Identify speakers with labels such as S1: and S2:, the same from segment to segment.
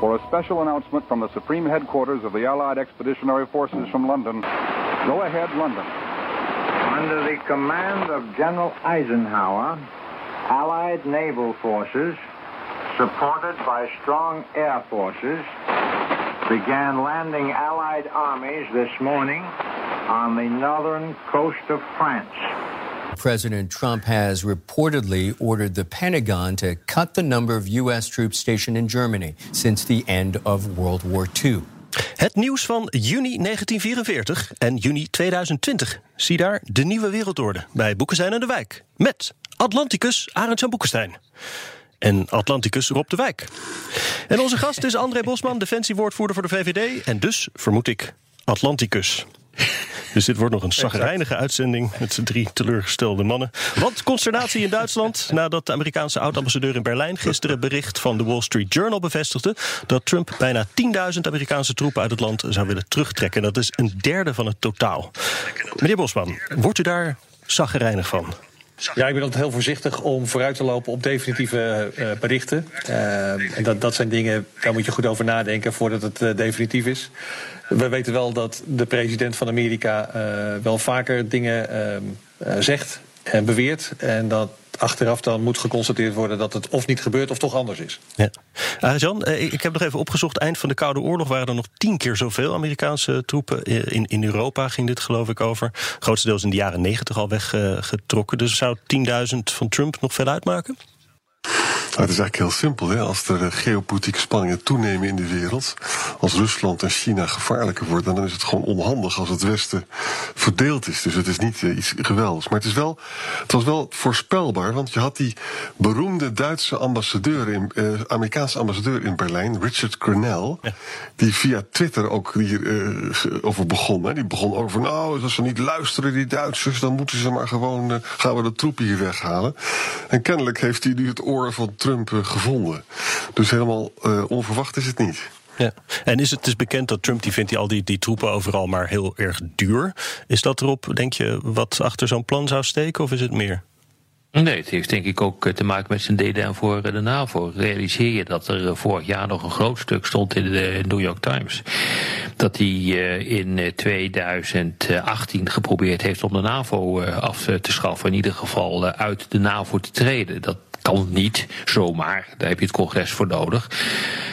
S1: for a special announcement from the Supreme Headquarters of the Allied Expeditionary Forces from London, go ahead, London.
S2: Under the command of General Eisenhower, Allied naval forces, supported by strong air forces, began landing Allied armies this morning on the northern coast of France.
S3: President Trump has reportedly ordered the Pentagon to cut the number of U.S. troops stationed in Germany since the end of World War II.
S4: Het nieuws van juni 1944 en juni 2020. Zie daar de nieuwe wereldorde bij Boekenstein en de Wijk. Met Atlanticus Arends en Boekenstein. En Atlanticus Rob de Wijk. En onze gast is André Bosman, defensiewoordvoerder voor de VVD. En dus vermoed ik Atlanticus. Dus dit wordt nog een zagrijnige uitzending met drie teleurgestelde mannen. Want consternatie in Duitsland nadat de Amerikaanse oud-ambassadeur in Berlijn gisteren bericht van de Wall Street Journal bevestigde dat Trump bijna 10.000 Amerikaanse troepen uit het land zou willen terugtrekken. Dat is een derde van het totaal. Meneer Bosman, wordt u daar zagrijnig van?
S5: Ja, ik ben altijd heel voorzichtig om vooruit te lopen op definitieve uh, berichten. Uh, en dat, dat zijn dingen, daar moet je goed over nadenken voordat het uh, definitief is. We weten wel dat de president van Amerika wel vaker dingen zegt en beweert. En dat achteraf dan moet geconstateerd worden dat het of niet gebeurt of toch anders is.
S4: Ja. Arjan, ik heb nog even opgezocht. Eind van de Koude Oorlog waren er nog tien keer zoveel Amerikaanse troepen. In, in Europa ging dit geloof ik over. Grootstedeels in de jaren negentig al weggetrokken. Dus zou 10.000 van Trump nog veel uitmaken?
S6: Nou, het is eigenlijk heel simpel. Hè? Als er geopolitieke spanningen toenemen in de wereld, als Rusland en China gevaarlijker worden, dan is het gewoon onhandig als het Westen verdeeld is. Dus het is niet uh, iets geweldigs. Maar het, is wel, het was wel voorspelbaar, want je had die beroemde Duitse ambassadeur, in, uh, Amerikaanse ambassadeur in Berlijn, Richard Grenell, ja. die via Twitter ook hier uh, over begon. Hè? Die begon over, nou, als ze niet luisteren, die Duitsers, dan moeten ze maar gewoon, gaan we de troepen hier weghalen. En kennelijk heeft hij nu het oor van Trump gevonden. Dus helemaal uh, onverwacht is het niet.
S4: Ja. En is het is bekend dat Trump die vindt die al die, die troepen overal maar heel erg duur. Is dat erop, denk je, wat achter zo'n plan zou steken of is het meer?
S7: Nee, het heeft denk ik ook te maken met zijn DDM voor de NAVO. Realiseer je dat er vorig jaar nog een groot stuk stond in de New York Times. Dat hij in 2018 geprobeerd heeft om de NAVO af te schaffen. In ieder geval uit de NAVO te treden. Dat kan niet zomaar, daar heb je het congres voor nodig.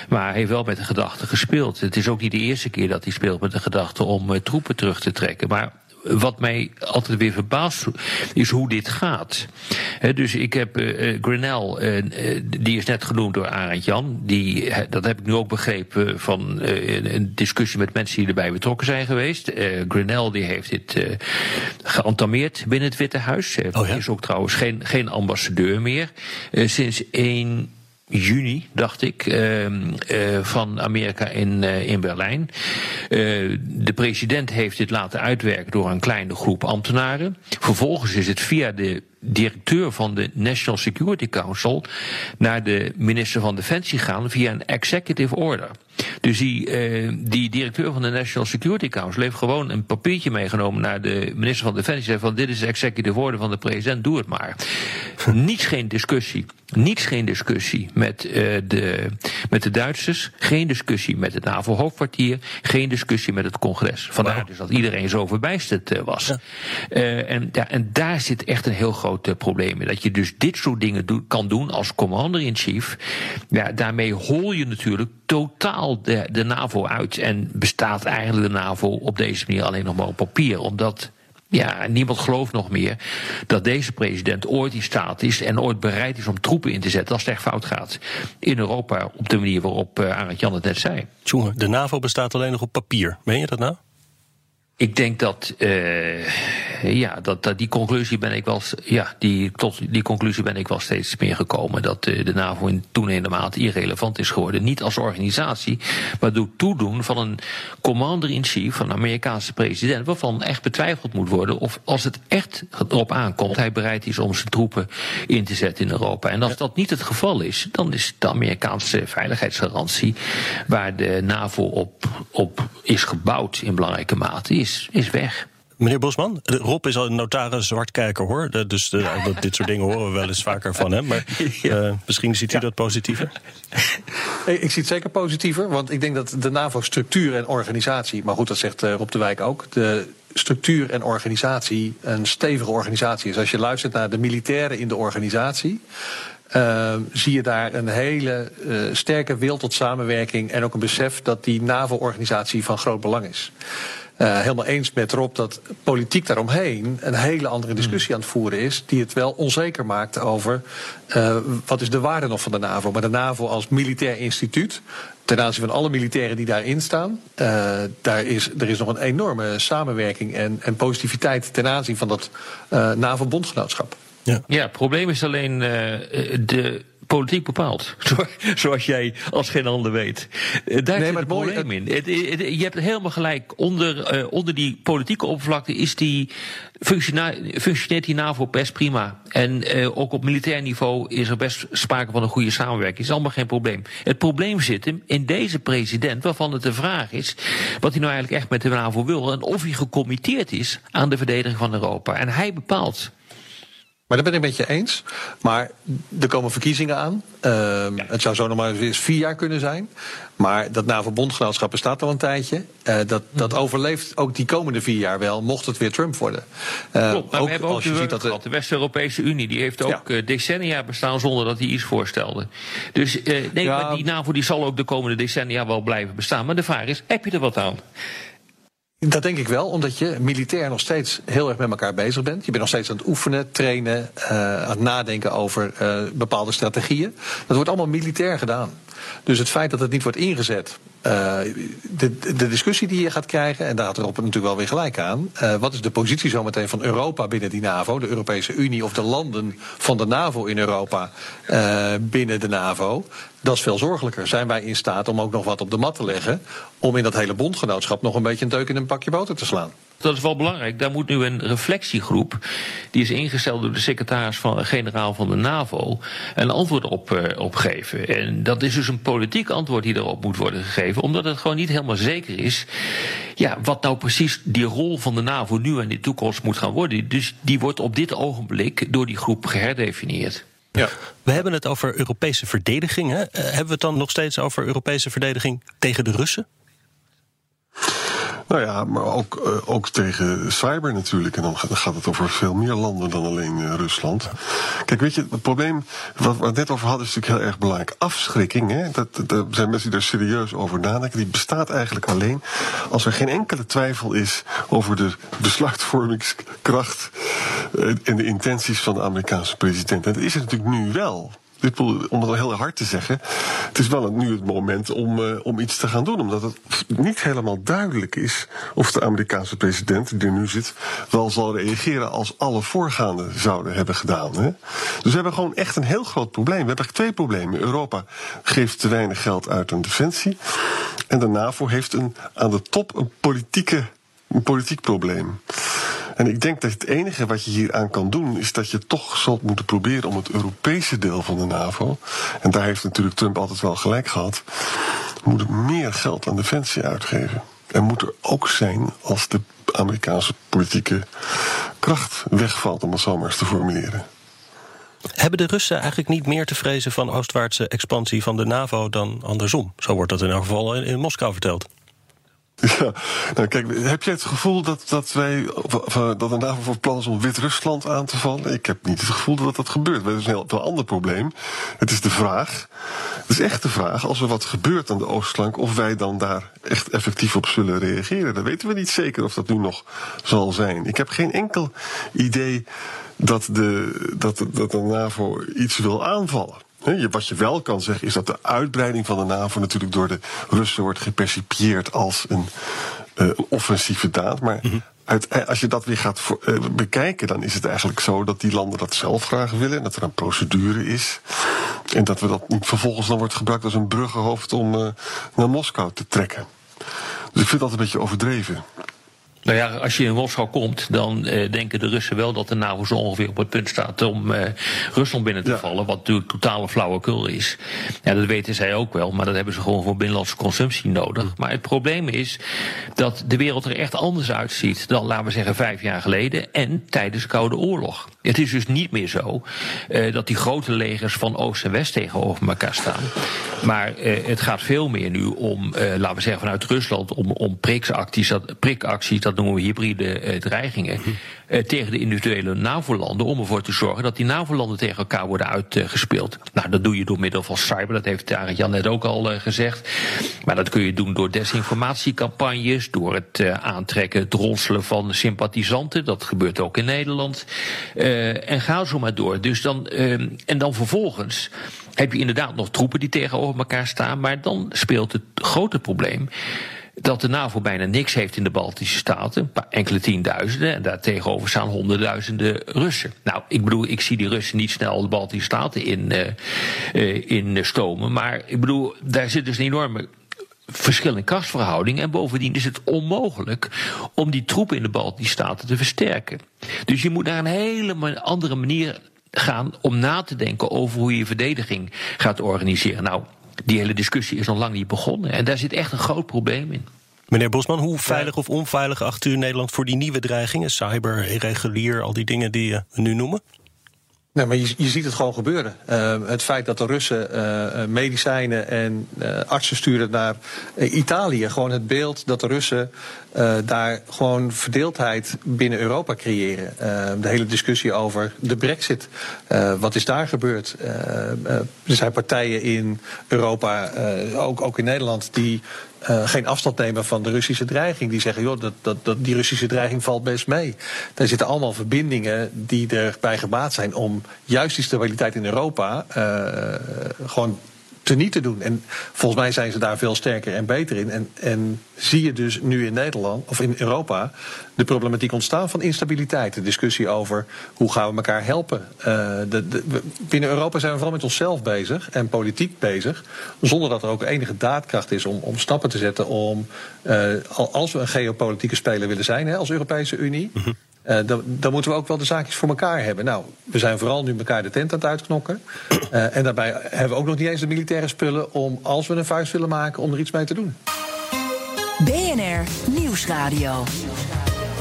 S7: Maar hij heeft wel met de gedachte gespeeld. Het is ook niet de eerste keer dat hij speelt met de gedachte om uh, troepen terug te trekken. Maar wat mij altijd weer verbaast is hoe dit gaat. He, dus ik heb uh, Grinnell, uh, die is net genoemd door Arend Jan. Die, dat heb ik nu ook begrepen van uh, een discussie met mensen die erbij betrokken zijn geweest. Grinnell die heeft dit geantameerd binnen het Witte Huis. oh, ja? is ook trouwens geen, geen ambassadeur meer. sinds 1 juni, dacht ik, uh, uh, van Amerika in, uh, in Berlijn. de president heeft dit laten uitwerken door een kleine groep ambtenaren. Vervolgens is het via de directeur van de National Security Council naar de minister van Defensie gaan via een executive order. Dus die, uh, die directeur van de National Security Council heeft gewoon een papiertje meegenomen naar de minister van Defensie. Zei van dit is de executive order van de president, doe het maar. Niets geen discussie. Niets geen discussie met, uh, de, met de Duitsers. Geen discussie met het NAVO-hoofdkwartier. Geen discussie met het congres. Vandaar wow. dus dat iedereen zo verbijsterd uh, was. Ja. En, ja, en daar zit echt een heel groot probleem in. Dat je dus dit soort dingen do kan doen als commander-in-chief. Ja, daarmee hol je natuurlijk totaal de, de NAVO uit. En bestaat eigenlijk de NAVO op deze manier alleen nog maar op papier. Omdat ja, niemand gelooft nog meer dat deze president ooit in staat is en ooit bereid is om troepen in te zetten als het echt fout gaat. In Europa op de manier waarop uh, Arend Jan het net zei.
S4: Tjonge, de NAVO bestaat alleen nog op papier. Meen je dat nou?
S7: Ik denk dat, uh, ja, dat, dat, die conclusie ben ik wel, ja, die, tot die conclusie ben ik wel steeds meer gekomen. Dat uh, de NAVO in toenemende mate irrelevant is geworden. Niet als organisatie, maar door toedoen van een commander-in-chief van de Amerikaanse president. Waarvan echt betwijfeld moet worden of als het echt erop aankomt, hij bereid is om zijn troepen in te zetten in Europa. En als dat niet het geval is, dan is de Amerikaanse veiligheidsgarantie, waar de NAVO op, op is gebouwd in belangrijke mate, is, is weg.
S4: Meneer Bosman, Rob is al een notaris zwartkijker hoor. Dus de, dit soort dingen horen we wel eens vaker van hem. Maar uh, misschien ziet u dat positiever?
S5: Ik zie het zeker positiever. Want ik denk dat de NAVO-structuur en organisatie. Maar goed, dat zegt Rob de Wijk ook. De structuur en organisatie een stevige organisatie is. Als je luistert naar de militairen in de organisatie. Uh, zie je daar een hele uh, sterke wil tot samenwerking en ook een besef dat die NAVO-organisatie van groot belang is. Uh, helemaal eens met Rob dat politiek daaromheen een hele andere discussie aan het voeren is. Die het wel onzeker maakt over uh, wat is de waarde nog van de NAVO. Maar de NAVO als militair instituut, ten aanzien van alle militairen die daarin staan, uh, daar is, er is nog een enorme samenwerking en, en positiviteit ten aanzien van dat NAVO-bondgenootschap.
S7: Ja. ja, het probleem is alleen de politiek bepaald. Zoals jij als geen ander weet. Eh, daar nee, zit het probleem in. Je hebt helemaal gelijk. Onder, uh, onder die politieke oppervlakte is die, functioneert die NAVO best prima. En uh, ook op militair niveau is er best sprake van een goede samenwerking. Is allemaal geen probleem. Het probleem zit hem in deze president, waarvan het de vraag is wat hij nou eigenlijk echt met de NAVO wil. En of hij gecommitteerd is aan de verdediging van Europa. En hij bepaalt.
S5: Maar dat ben ik met je eens. Maar er komen verkiezingen aan. Uh, Het zou zo nog maar eens vier jaar kunnen zijn. Maar dat NAVO-bondgenootschap bestaat al een tijdje. Uh, dat, dat mhm. overleeft ook die komende vier jaar wel, mocht het weer Trump worden.
S7: Uh, Klopt, maar ook, we hebben ook de, dat de... de West-Europese Unie. Die heeft ook ja. Eh, decennia bestaan zonder dat hij iets voorstelde. Dus nee, ja. maar die NAVO die zal ook de komende decennia wel blijven bestaan. Maar de vraag is, heb je er wat aan?
S5: Dat denk ik wel, omdat je militair nog steeds heel erg met elkaar bezig bent. Je bent nog steeds aan het oefenen, trainen, uh, aan het nadenken over uh, bepaalde strategieën. Dat wordt allemaal militair gedaan. Dus het feit dat het niet wordt ingezet. Uh, de, de, discussie die je gaat krijgen, en daar had Rob natuurlijk wel weer gelijk aan. Uh, wat is de positie zometeen van Europa binnen die NAVO, de Europese Unie of de landen van de NAVO in Europa uh, binnen de NAVO? Dat is veel zorgelijker. Zijn wij in staat om ook nog wat op de mat te leggen om in dat hele bondgenootschap nog een beetje een deuk in een pakje boter te slaan?
S7: Dat is wel belangrijk. Daar moet nu een reflectiegroep, die is ingesteld door de secretaris van generaal van de NAVO, een antwoord op, uh, op geven. En dat is dus een politiek antwoord die erop moet worden gegeven, omdat het gewoon niet helemaal zeker is ja, wat nou precies die rol van de NAVO nu en in de toekomst moet gaan worden. Dus die wordt op dit ogenblik door die groep geherdefinieerd.
S4: Ja. We hebben het over Europese verdediging. Hè? Uh, hebben we het dan nog steeds over Europese verdediging tegen de Russen?
S6: Nou ja, maar ook, uh, ook tegen cyber natuurlijk. En dan gaat het over veel meer landen dan alleen uh, Rusland. Kijk, weet je, het probleem wat we het net over hadden is natuurlijk heel erg belangrijk. Afschrikking, hè? Dat, dat zijn mensen die daar serieus over nadenken. Die bestaat eigenlijk alleen als er geen enkele twijfel is over de besluitvormingskracht uh, en de intenties van de Amerikaanse president. En dat is het natuurlijk nu wel om het wel heel hard te zeggen, het is wel nu het moment om, uh, om iets te gaan doen. Omdat het niet helemaal duidelijk is of de Amerikaanse president, die er nu zit, wel zal reageren als alle voorgaande zouden hebben gedaan. Hè? Dus we hebben gewoon echt een heel groot probleem. We hebben twee problemen. Europa geeft te weinig geld uit aan defensie. En de NAVO heeft een, aan de top een, politieke, een politiek probleem. En ik denk dat het enige wat je hier aan kan doen, is dat je toch zult moeten proberen om het Europese deel van de NAVO, en daar heeft natuurlijk Trump altijd wel gelijk gehad, moet meer geld aan defensie uitgeven. En moet er ook zijn als de Amerikaanse politieke kracht wegvalt, om het zo maar eens te formuleren.
S4: Hebben de Russen eigenlijk niet meer te vrezen van oostwaartse expansie van de NAVO dan andersom? Zo wordt dat in elk geval in Moskou verteld.
S6: Ja, nou kijk, heb jij het gevoel dat, dat wij, dat de NAVO van plan is om Wit-Rusland aan te vallen? Ik heb niet het gevoel dat dat gebeurt. Dat is een heel, ander probleem. Het is de vraag, het is echt de vraag, als er wat gebeurt aan de oostflank, of wij dan daar echt effectief op zullen reageren. Dan weten we niet zeker of dat nu nog zal zijn. Ik heb geen enkel idee dat de, dat, dat de NAVO iets wil aanvallen. Wat je wel kan zeggen is dat de uitbreiding van de NAVO natuurlijk door de Russen wordt gepercipieerd als een een offensieve daad. Maar
S4: Mhm.
S6: uit, als je dat weer gaat voor- eh, bekijken, dan is het eigenlijk zo dat die landen dat zelf graag willen. En dat er een procedure is. En dat we dat niet vervolgens dan wordt gebruikt als een bruggenhoofd om eh, naar Moskou te trekken. Dus ik vind dat een beetje overdreven.
S7: Nou ja, als je in Moskou komt, dan eh, denken de Russen wel dat de NAVO zo ongeveer op het punt staat om eh, Rusland binnen te
S6: Ja.
S7: vallen. Wat natuurlijk totale flauwekul is. Ja, dat weten zij ook wel, maar dat hebben ze gewoon voor binnenlandse consumptie nodig. Maar het probleem is dat de wereld er echt anders uitziet dan, laten we zeggen, vijf jaar geleden en tijdens de Koude Oorlog. Het is dus niet meer zo eh, dat die grote legers van Oost en West tegenover elkaar staan. Maar het gaat veel meer nu om, laten we zeggen, vanuit Rusland, om, om prikacties, dat, prikacties, dat noemen we hybride eh, dreigingen, eh, tegen de individuele NAVO-landen, om ervoor te zorgen dat die NAVO-landen tegen elkaar worden uitgespeeld. nou, dat doe je door middel van cyber, dat heeft Arend Jan net ook al eh, gezegd. Maar dat kun je doen door desinformatiecampagnes, door het aantrekken, het ronselen van sympathisanten. Dat gebeurt ook in Nederland. Eh, en ga zo maar door. Dus dan, en dan vervolgens heb je inderdaad nog troepen die tegenover elkaar staan. Maar dan speelt het grote probleem dat de NAVO bijna niks heeft in de Baltische Staten. Een paar enkele tienduizenden. En daartegenover staan honderdduizenden Russen. Nou, ik bedoel, ik zie die Russen niet snel de Baltische Staten in, eh, in eh, stomen. Maar ik bedoel, daar zit dus een enorme verschil in. En bovendien is het onmogelijk om die troepen in de Baltische Staten te versterken. Dus je moet naar een hele andere manier gaan om na te denken over hoe je verdediging gaat organiseren. Nou, die hele discussie is nog lang niet begonnen. En daar zit echt een groot probleem in.
S4: Meneer Bosman, hoe veilig of onveilig acht u Nederland voor die nieuwe dreigingen? Cyber, irregulier, al die dingen die eh, we nu noemen?
S5: Nee, maar je, je ziet het gewoon gebeuren. Eh, het feit dat de Russen eh, eh, medicijnen en artsen sturen naar Italië. Gewoon het beeld dat de Russen daar gewoon verdeeldheid binnen Europa creëren. De hele discussie over de brexit. Wat is daar gebeurd? Er zijn partijen in Europa, ook, ook in Nederland, die eh, geen afstand nemen van de Russische dreiging. Die zeggen, joh, dat, dat, dat, die Russische dreiging valt best mee. Daar zitten allemaal verbindingen die erbij gebaat zijn om juist die stabiliteit in Europa eh, gewoon teniet te doen. En volgens mij zijn ze daar veel sterker en beter in. En, en zie je dus nu in Nederland of in Europa de problematiek ontstaan van instabiliteit. De discussie over hoe gaan we elkaar helpen. Eh, de, binnen Europa zijn we vooral met onszelf bezig en politiek bezig. Zonder dat er ook enige daadkracht is om, om stappen te zetten om, eh, al- als we een geopolitieke speler willen zijn hè, als Europese Unie. Eh, dan, dan moeten we ook wel de zaakjes voor elkaar hebben. Nou, we zijn vooral nu elkaar de tent aan het uitknokken. Eh, en daarbij hebben we ook nog niet eens de militaire spullen om, als we een vuist willen maken, om er iets mee te doen.
S8: BNR Nieuwsradio.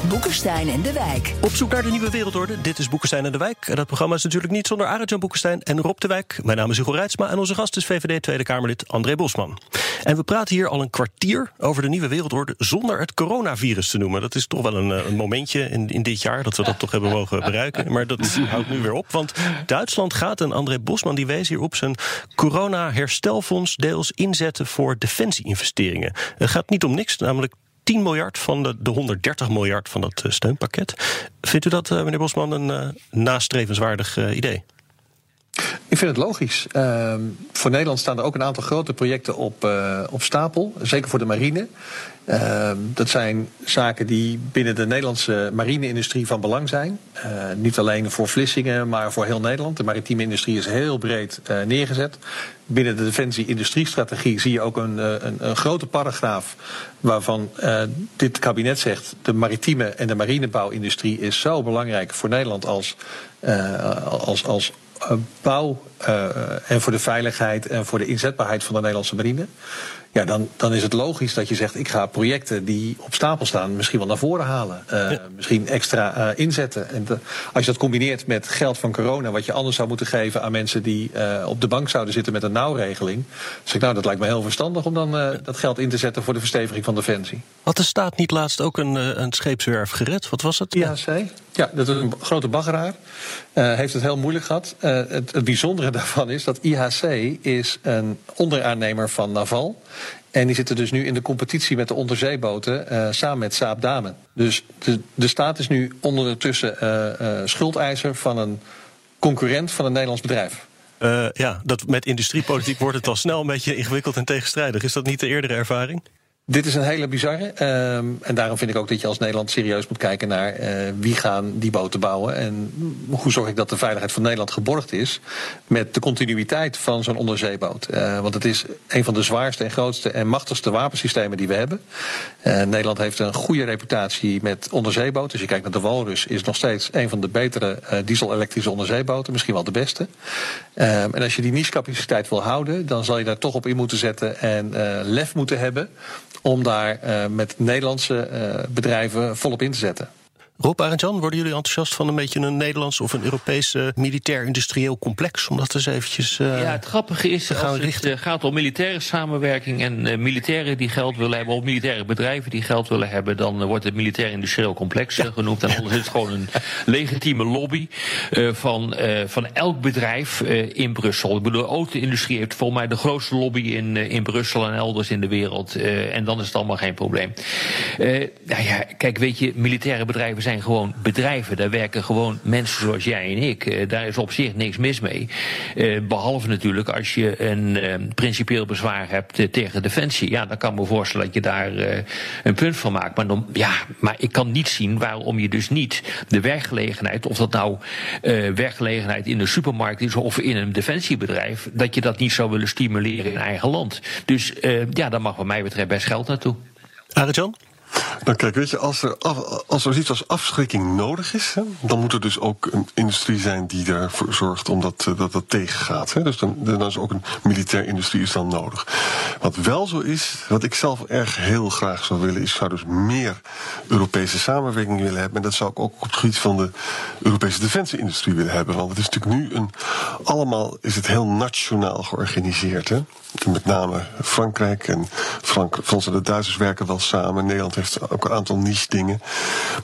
S8: Boekenstein en de Wijk.
S4: Op zoek naar de nieuwe wereldorde. Dit is Boekenstein en de Wijk. En dat programma is natuurlijk niet zonder Arend-Jan Boekenstein en Rob de Wijk. Mijn naam is Hugo Reitsma en onze gast is VVD Tweede Kamerlid André Bosman. En we praten hier al een kwartier over de nieuwe wereldorde zonder het coronavirus te noemen. Dat is toch wel een, eh, een momentje in, in dit jaar dat we dat toch hebben mogen bereiken. Maar dat houdt nu weer op. Want Duitsland gaat, en André Bosman die wees hierop, zijn corona-herstelfonds deels inzetten voor defensie-investeringen. Het gaat niet om niks, namelijk 10 miljard van de, de 130 miljard van dat eh, steunpakket. Vindt u dat, eh, meneer Bosman, een eh, nastrevenswaardig idee?
S5: Ik vind het logisch. Ehm, voor Nederland staan er ook een aantal grote projecten op, op stapel. Zeker voor de marine. Ehm, dat zijn zaken die binnen de Nederlandse marine-industrie van belang zijn. Eh, niet alleen voor Vlissingen, maar voor heel Nederland. De maritieme industrie is heel breed eh, neergezet. Binnen de defensie-industriestrategie zie je ook een, eh, een, een grote paragraaf waarvan dit kabinet zegt: de maritieme en de marinebouwindustrie is zo belangrijk voor Nederland als, als, als bouw en voor de veiligheid en voor de inzetbaarheid van de Nederlandse marine. Ja, dan, dan is het logisch dat je zegt: ik ga projecten die op stapel staan misschien wel naar voren halen. Eh, Misschien extra eh, inzetten. En de- als je dat combineert met geld van corona, wat je anders zou moeten geven aan mensen die eh, op de bank zouden zitten met een nauwregeling. zeg ik, nou, dat lijkt me heel verstandig om dan dat geld in te zetten voor de versteviging van defensie.
S4: Had de staat niet laatst ook een, een scheepswerf gered? Wat was het?
S5: IHC, ja, dat is een grote baggeraar. Eh, heeft het heel moeilijk gehad. Eh, het, bijzondere daarvan is dat IHC is een onderaannemer van Naval. En die zitten dus nu in de competitie met de onderzeeboten eh, samen met Saab Damen. Dus de, de staat is nu ondertussen schuldeiser van een concurrent van een Nederlands bedrijf.
S4: Ja, dat met industriepolitiek wordt het al snel een beetje ingewikkeld en tegenstrijdig. Is dat niet de eerdere ervaring?
S5: Dit is een hele bizarre. ehm, en daarom vind ik ook dat je als Nederland serieus moet kijken naar eh, wie gaan die boten bouwen. En hoe zorg ik dat de veiligheid van Nederland geborgd is. Met de continuïteit van zo'n onderzeeboot. Eh, want het is een van de zwaarste en grootste en machtigste wapensystemen die we hebben. Eh, Nederland heeft een goede reputatie met onderzeeboten. Als je kijkt naar de Walrus, is nog steeds een van de betere diesel-elektrische onderzeeboten. Misschien wel de beste. Ehm, en als je die niche-capaciteit wil houden, dan zal je daar toch op in moeten zetten en lef moeten hebben om daar eh, met Nederlandse eh, bedrijven volop in te zetten.
S4: Rob Arendjan, worden jullie enthousiast van een beetje een Nederlands of een Europees militair-industrieel complex? Om dat eens eventjes. eh,
S7: Ja, het grappige is, als het
S4: richten.
S7: eh, gaat om militaire samenwerking en eh, militairen die geld willen hebben, of militaire bedrijven die geld willen hebben, dan wordt het militair-industrieel complex genoemd. En anders is het gewoon een legitieme lobby van, van elk bedrijf in Brussel. Ik bedoel, de auto-industrie heeft volgens mij de grootste lobby in, in Brussel en elders in de wereld. en dan is het allemaal geen probleem. Nou ja, kijk, weet je, militaire bedrijven zijn gewoon bedrijven. Daar werken gewoon mensen zoals jij en ik. Eh, daar is op zich niks mis mee. Eh, behalve natuurlijk als je een eh, principieel bezwaar hebt tegen defensie. Ja, dan kan me voorstellen dat je daar een punt van maakt. Maar, dan, ja, maar ik kan niet zien waarom je dus niet de werkgelegenheid, of dat nou werkgelegenheid in een supermarkt is of in een defensiebedrijf, dat je dat niet zou willen stimuleren in eigen land. Dus ja, daar mag wat mij betreft best geld naartoe.
S4: Arendjan?
S6: Nou kijk, weet je, als er, als er iets als afschrikking nodig is, dan moet er dus ook een industrie zijn die ervoor zorgt om dat eh, dat, dat tegengaat. Hè. Dus dan, dan is ook een militair industrie is dan nodig. Wat wel zo is, wat ik zelf erg heel graag zou willen, is zou dus meer Europese samenwerking willen hebben. En dat zou ik ook op het gebied van de Europese defensieindustrie willen hebben. Want het is natuurlijk nu een, allemaal is het heel nationaal georganiseerd. Hè. Met name Frankrijk en Frank, Frans en de Duitsers werken wel samen. Nederland ook een aantal niche dingen.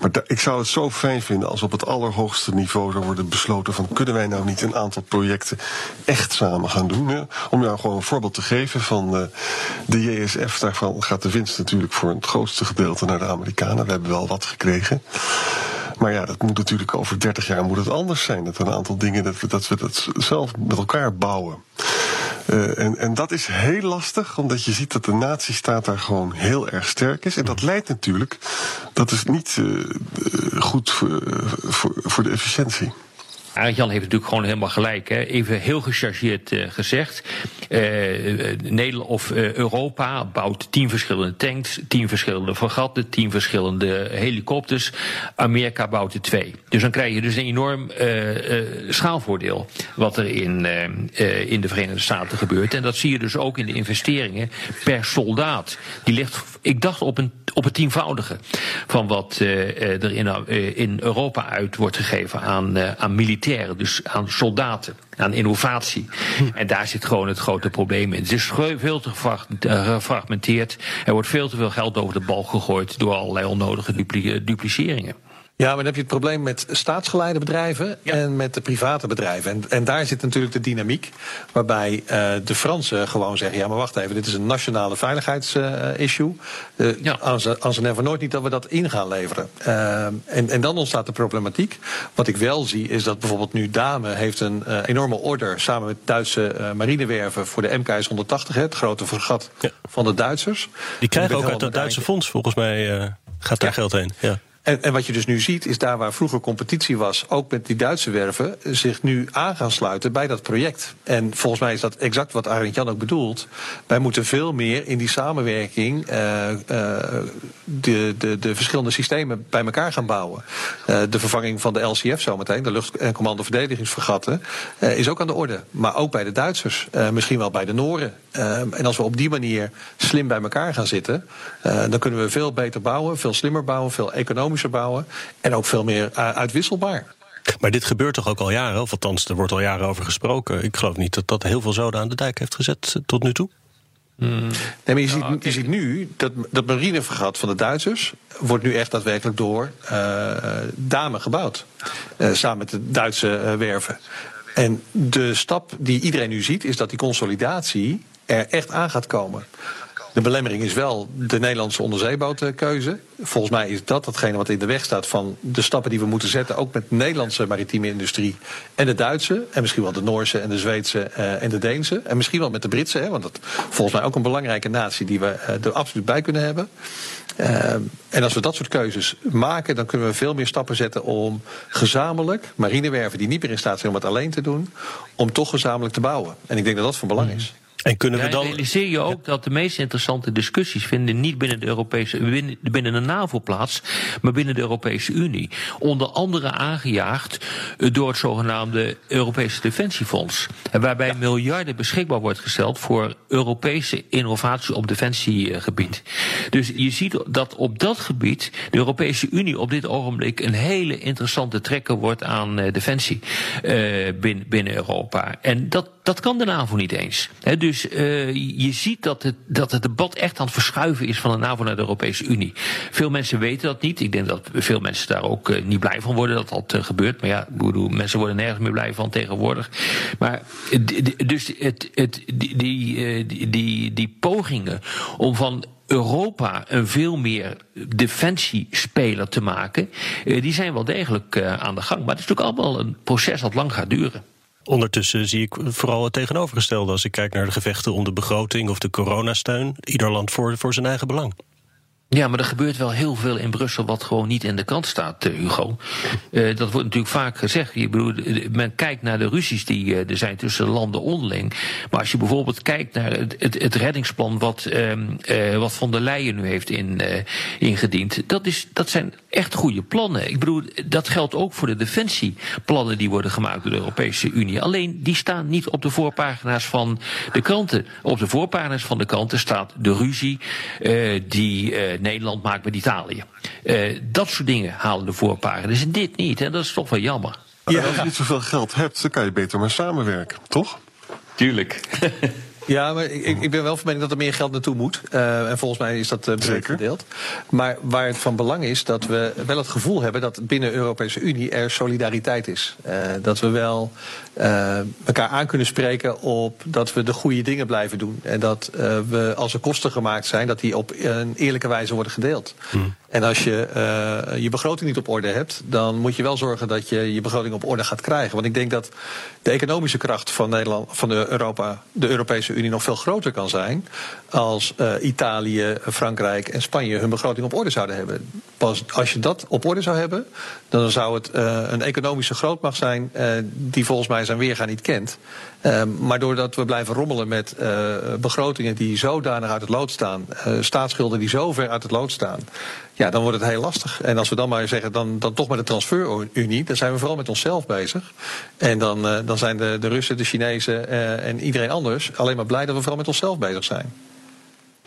S6: Maar ik zou het zo fijn vinden als op het allerhoogste niveau zou worden besloten van kunnen wij nou niet een aantal projecten echt samen gaan doen. Om jou gewoon een voorbeeld te geven van eh, de JSF, daarvan gaat de winst natuurlijk voor het grootste gedeelte naar de Amerikanen. We hebben wel wat gekregen. Maar ja, dat moet natuurlijk over 30 jaar moet het anders zijn. Dat een aantal dingen dat we dat, we dat zelf met elkaar bouwen. Eh, en, en dat is heel lastig, omdat je ziet dat de nazistaat daar gewoon heel erg sterk is. En dat leidt natuurlijk, dat is niet eh, eh, goed voor, voor, voor de efficiëntie.
S7: Arend-Jan heeft natuurlijk gewoon helemaal gelijk. Hè. Even heel gechargeerd eh, gezegd. Eh, eh, Nederland of Europa bouwt tien verschillende tanks, tien verschillende fregatten, tien verschillende helikopters. Amerika bouwt er twee. Dus dan krijg je dus een enorm schaalvoordeel wat er in, in de Verenigde Staten gebeurt. En dat zie je dus ook in de investeringen per soldaat. Die ligt, ik dacht, op een op het tienvoudige van wat er in, in Europa uit wordt gegeven aan, aan militairen, dus aan soldaten, aan innovatie. En daar zit gewoon het grote probleem in. Het is veel te eh, gefragmenteerd. Er wordt veel te veel geld over de bal gegooid door allerlei onnodige dupli- dupliceringen.
S5: Ja, maar dan heb je het probleem met staatsgeleide bedrijven en met de private bedrijven. En, en daar zit natuurlijk de dynamiek, waarbij eh, de Fransen gewoon zeggen: ja, maar wacht even, dit is een nationale veiligheidsissue. Uh,
S7: Ja.
S5: Als ze never nooit niet dat we dat in gaan leveren. Eh, en, en dan ontstaat de problematiek. Wat ik wel zie, is dat bijvoorbeeld nu Dame heeft een eh, enorme order samen met Duitse eh, marinewerven voor de MKS 180, hè, het grote vergat
S4: Ja.
S5: van de Duitsers.
S4: Die krijgen ook uit het Duitse fonds, volgens mij eh, gaat daar
S5: Ja.
S4: geld heen. Ja.
S5: En, wat je dus nu ziet, is daar waar vroeger competitie was, ook met die Duitse werven, zich nu aan gaan sluiten bij dat project. En volgens mij is dat exact wat Arend Jan ook bedoelt. Wij moeten veel meer in die samenwerking eh, eh, de, de, de verschillende systemen bij elkaar gaan bouwen. Eh, de vervanging van de LCF zometeen, de lucht- en eh, is ook aan de orde. Maar ook bij de Duitsers, eh, misschien wel bij de Noren. Eh, en als we op die manier slim bij elkaar gaan zitten, eh, dan kunnen we veel beter bouwen, veel slimmer bouwen, veel economischer bouwen en ook veel meer eh, uitwisselbaar.
S4: Maar dit gebeurt toch ook al jaren, of althans, er wordt al jaren over gesproken. Ik geloof niet dat dat heel veel zoden aan de dijk heeft gezet eh, tot nu toe.
S5: Nee, maar je, ziet, je ziet nu dat dat marinevergat van de Duitsers wordt nu echt daadwerkelijk door eh Dame gebouwd. Eh, samen met de Duitse werven. En de stap die iedereen nu ziet, is dat die consolidatie er echt aan gaat komen. De belemmering is wel de Nederlandse onderzeebootkeuze. Volgens mij is dat datgene wat in de weg staat van de stappen die we moeten zetten, ook met de Nederlandse maritieme industrie en de Duitse, en misschien wel de Noorse en de Zweedse uh, en de Deense, en misschien wel met de Britse, hè, want dat volgens mij ook een belangrijke natie die we uh, er absoluut bij kunnen hebben. Uh, en als we dat soort keuzes maken, dan kunnen we veel meer stappen zetten om gezamenlijk marinewerven die niet meer in staat zijn om het alleen te doen, om toch gezamenlijk te bouwen. En ik denk dat dat van belang is.
S7: En kunnen we dan. realiseer je ook dat de meest interessante discussies vinden niet binnen de Europese, binnen, de NAVO plaats, maar binnen de Europese Unie. Onder andere aangejaagd door het zogenaamde Europese Defensiefonds. Waarbij miljarden beschikbaar wordt gesteld voor Europese innovatie op defensiegebied. Dus je ziet dat op dat gebied de Europese Unie op dit ogenblik een hele interessante trekker wordt aan defensie binnen, binnen Europa. En dat, dat kan de NAVO niet eens. dus uh, je ziet dat het, dat het debat echt aan het verschuiven is van de NAVO naar de Europese Unie. Veel mensen weten dat niet. Ik denk dat veel mensen daar ook uh, niet blij van worden dat dat uh, gebeurt. Maar ja, bedoel, mensen worden nergens meer blij van tegenwoordig. Maar dus het, het, die, die, die, die pogingen om van Europa een veel meer defensiespeler te maken, die zijn wel degelijk aan de gang. Maar het is natuurlijk allemaal een proces dat lang gaat duren.
S4: Ondertussen zie ik vooral het tegenovergestelde als ik kijk naar de gevechten om de begroting of de coronasteun. Ieder land voor, voor zijn eigen belang.
S7: Ja, maar er gebeurt wel heel veel in Brussel wat gewoon niet in de krant staat, uh, Hugo. Uh, dat wordt natuurlijk vaak gezegd. Je bedoel, men kijkt naar de ruzies die uh, er zijn tussen landen onderling. Maar als je bijvoorbeeld kijkt naar het, het, het reddingsplan wat, ehm, wat Van der Leyen nu heeft in, ingediend. Dat, is, dat zijn echt goede plannen. Ik bedoel, dat geldt ook voor de defensieplannen die worden gemaakt door de Europese Unie. Alleen die staan niet op de voorpagina's van de kranten. Op de voorpagina's van de kranten staat de ruzie die Nederland maakt met Italië. Uh, dat soort dingen halen de voorpagina's. En dit niet. En dat is toch wel jammer.
S6: Ja, als je niet zoveel geld hebt, dan kan je beter maar samenwerken, toch?
S7: Tuurlijk.
S5: Ja, maar ik, ik ben wel van mening dat er meer geld naartoe moet. Uh, en volgens mij is dat uh, breed verdeeld. Maar waar het van belang is dat we wel het gevoel hebben dat binnen de Europese Unie er solidariteit is. Uh, dat we wel elkaar aan kunnen spreken op dat we de goede dingen blijven doen. En dat we als er kosten gemaakt zijn, dat die op een eerlijke wijze worden gedeeld. Hmm. En als je uh, je begroting niet op orde hebt, dan moet je wel zorgen dat je je begroting op orde gaat krijgen. Want ik denk dat de economische kracht van Nederland, van de, Europa, de Europese Unie nog veel groter kan zijn als uh, Italië, Frankrijk en Spanje hun begroting op orde zouden hebben. Pas als je dat op orde zou hebben, dan zou het uh, een economische grootmacht zijn die volgens mij zijn weerga niet kent. maar doordat we blijven rommelen met begrotingen die zodanig uit het lood staan, staatsschulden die zo ver uit het lood staan ja, dan wordt het heel lastig. En als we dan maar zeggen, dan, dan toch met de transferunie, dan zijn we vooral met onszelf bezig. En dan, uh, dan zijn de, de Russen, de Chinezen uh, en iedereen anders alleen maar blij dat we vooral met onszelf bezig zijn.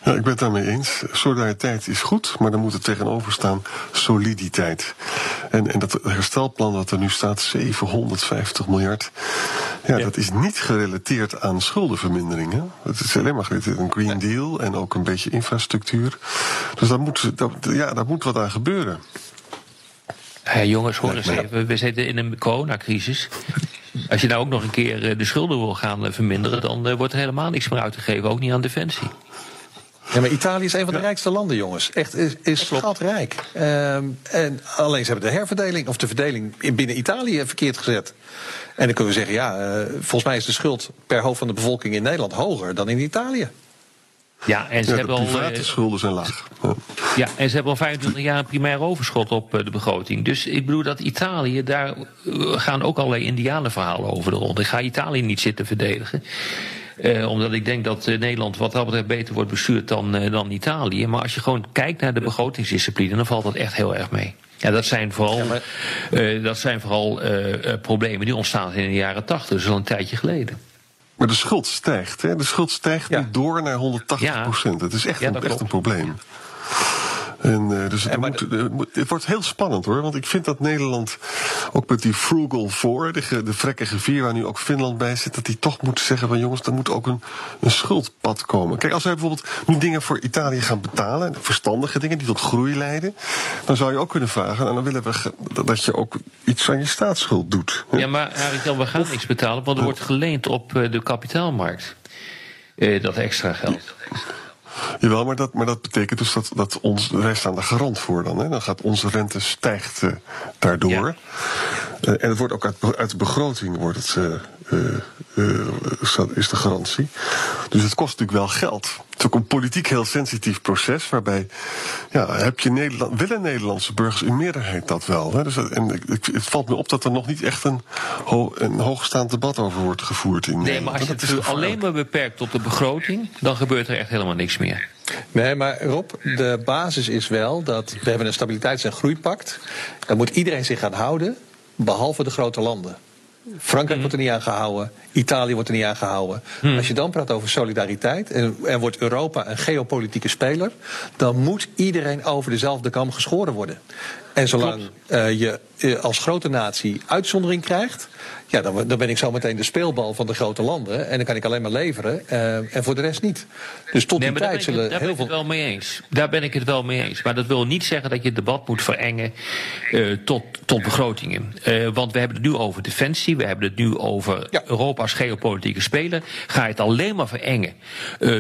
S6: Ja, ik ben het daarmee eens. Solidariteit is goed, maar dan moet er tegenover staan soliditeit. En, en dat herstelplan wat er nu staat, 750 miljard. Ja, ja. dat is niet gerelateerd aan schuldenverminderingen. Het is alleen maar gerelateerd aan een Green Deal en ook een beetje infrastructuur. Dus daar moet, daar, ja, daar moet wat aan gebeuren.
S7: Hey, jongens, hoor eens even. We zitten in een coronacrisis. Als je nou ook nog een keer de schulden wil gaan verminderen, dan wordt er helemaal niks meer uitgegeven, ook niet aan defensie.
S5: Ja, maar Italië is een van de ja. rijkste landen, jongens. Echt, is, is schatrijk. Um, en alleen ze hebben de herverdeling, of de verdeling binnen Italië verkeerd gezet. En dan kunnen we zeggen, ja, uh, volgens mij is de schuld per hoofd van de bevolking in Nederland hoger dan in Italië.
S7: Ja, en ze
S6: ja,
S7: hebben
S6: de private al, schulden zijn laag.
S7: Ja. ja, en ze hebben al 25 jaar een primair overschot op de begroting. Dus ik bedoel dat Italië, daar gaan ook allerlei indianenverhalen over de rond. Ik ga Italië niet zitten verdedigen. Uh, omdat ik denk dat uh, Nederland wat dat betreft beter wordt bestuurd dan, uh, dan Italië. Maar als je gewoon kijkt naar de begrotingsdiscipline, dan valt dat echt heel erg mee. Ja, dat zijn vooral, ja, maar... dat zijn vooral problemen die ontstaan in de jaren tachtig, dus al een tijdje geleden.
S6: Maar de schuld stijgt, hè? De schuld stijgt ja. niet door naar 180 procent. Dat is echt, dat een, echt een probleem. En, uh, dus het, moet, het, wordt heel spannend hoor. Want ik vind dat Nederland, ook met die Frugal 4, de, de vrekkige vier waar nu ook Finland bij zit, dat die toch moeten zeggen van jongens, er moet ook een, een schuldpad komen. Kijk, als wij bijvoorbeeld nu dingen voor Italië gaan betalen, verstandige dingen die tot groei leiden, dan zou je ook kunnen vragen, en dan willen we dat je ook iets aan je staatsschuld doet.
S7: Ja, maar Arie, we gaan niks betalen, want er wordt geleend op de kapitaalmarkt. Uh, dat extra geld.
S6: Jawel, maar dat, maar dat betekent dus dat, dat ons, wij staan daar garant voor dan. Hè? Dan gaat onze rente stijgt uh, daardoor. Uh, en het wordt ook uit, uit de begroting wordt het, uh, is de garantie. Dus het kost natuurlijk wel geld. Het is ook een politiek heel sensitief proces, waarbij ja, heb je Nederland, willen Nederlandse burgers in meerderheid dat wel. Hè? Dus, en het, het valt me op dat er nog niet echt een, ho, een hoogstaand debat over wordt gevoerd in
S7: Nee, maar als je het alleen maar beperkt tot de begroting, dan gebeurt er echt helemaal niks meer.
S5: Nee, maar Rob, de basis is wel dat we hebben een stabiliteits- en groeipact. Daar moet iedereen zich aan houden, behalve de grote landen. Frankrijk wordt er niet aan gehouden. Italië wordt er niet aan gehouden. Hmm. Als je dan praat over solidariteit en er wordt Europa een geopolitieke speler, dan moet iedereen over dezelfde kam geschoren worden. En zolang uh, je uh, als grote natie uitzondering krijgt, ja, dan, dan ben ik zo meteen de speelbal van de grote landen. En dan kan ik alleen maar leveren. Uh, en voor de rest niet. Dus tot
S7: nee,
S5: die tijd zullen
S7: daar
S5: heel
S7: ben ik
S5: veel.
S7: het wel mee eens. Daar ben ik het wel mee eens. Maar dat wil niet zeggen dat je het debat moet verengen tot, tot begrotingen. Want we hebben het nu over defensie. We hebben het nu over ja. Europa als geopolitieke speler. Ga je het alleen maar verengen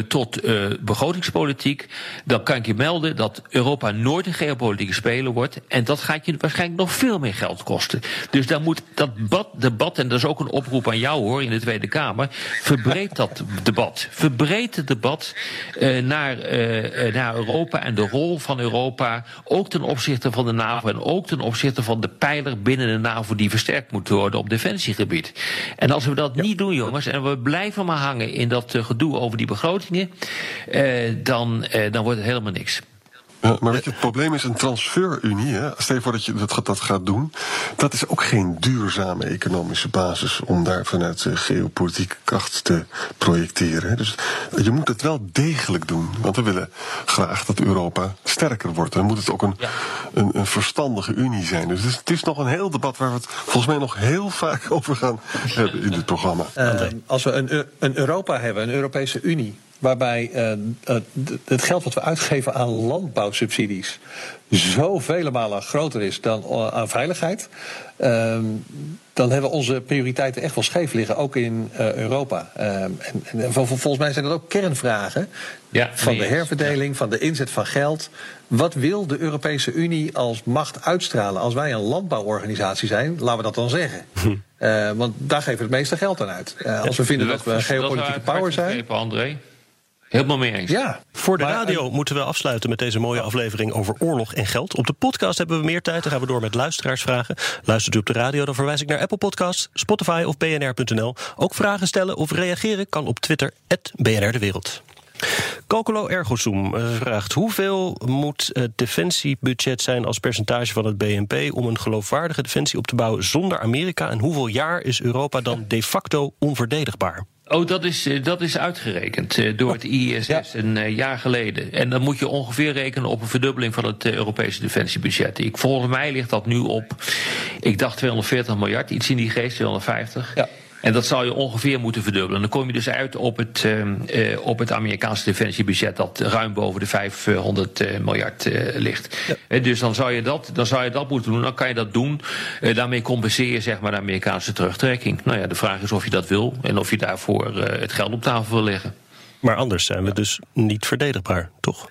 S7: tot begrotingspolitiek. Dan kan ik je melden dat Europa nooit een geopolitieke speler wordt. En dat gaat je waarschijnlijk nog veel meer geld kosten. Dus daar moet dat debat en dat is ook een oproep aan jou hoor in de Tweede Kamer. Verbreed dat debat. Verbreed het debat uh, naar, uh, naar Europa en de rol van Europa. Ook ten opzichte van de NAVO en ook ten opzichte van de pijler binnen de NAVO die versterkt moet worden op defensiegebied. En als we dat ja. niet doen, jongens, en we blijven maar hangen in dat uh, gedoe over die begrotingen, dan, dan wordt het helemaal niks.
S6: Ja, maar weet je, het probleem is een transferunie. Hè? Stel je voor dat je dat, dat gaat doen. Dat is ook geen duurzame economische basis om daar vanuit uh, geopolitieke kracht te projecteren. Dus je moet het wel degelijk doen. Want we willen graag dat Europa sterker wordt. Dan moet het ook een, ja. een, een, verstandige unie zijn. Dus het is, het is, nog een heel debat waar we het volgens mij nog heel vaak over gaan hebben in dit programma.
S5: Uh, als we een, een Europa hebben, een Europese Unie waarbij uh, het geld wat we uitgeven aan landbouwsubsidies zo vele malen groter is dan aan veiligheid. Uh, dan hebben we onze prioriteiten echt wel scheef liggen, ook in uh, Europa. en, en volgens mij zijn dat ook kernvragen ja, van de herverdeling, ja. van de inzet van geld. Wat wil de Europese Unie als macht uitstralen? Als wij een landbouworganisatie zijn, laten we dat dan zeggen. Uh, want daar geven we het meeste geld aan uit. Als we vinden dat we een geopolitieke power zijn.
S7: André. Helemaal mee eens.
S5: Ja.
S4: Voor de radio moeten we afsluiten met deze mooie aflevering over oorlog en geld. Op de podcast hebben we meer tijd. Dan gaan we door met luisteraarsvragen. Luistert u op de radio, dan verwijs ik naar Apple Podcasts, Spotify of bnr.nl. Ook vragen stellen of reageren kan op Twitter, BNR De Wereld. Calcolo Ergosum vraagt: hoeveel moet het defensiebudget zijn als percentage van het BNP om een geloofwaardige defensie op te bouwen zonder Amerika? En hoeveel jaar is Europa dan de facto onverdedigbaar?
S7: Oh, dat is, dat is uitgerekend uh, door het ISS ja. een uh, jaar geleden. En dan moet je ongeveer rekenen op een verdubbeling van het Europese defensiebudget. Ik, volgens mij ligt dat nu op, ik dacht 240 miljard, iets in die geest, 250. Ja. En dat zou je ongeveer moeten verdubbelen. Dan kom je dus uit op het, uh, op het Amerikaanse defensiebudget dat ruim boven de 500 uh, miljard uh, ligt. Ja. dus dan zou, je dat, dan zou je dat moeten doen. Dan kan je dat doen. daarmee compenseer je zeg maar de Amerikaanse terugtrekking. Nou ja, de vraag is of je dat wil en of je daarvoor het geld op tafel wil leggen.
S4: Maar anders zijn we dus niet verdedigbaar, toch?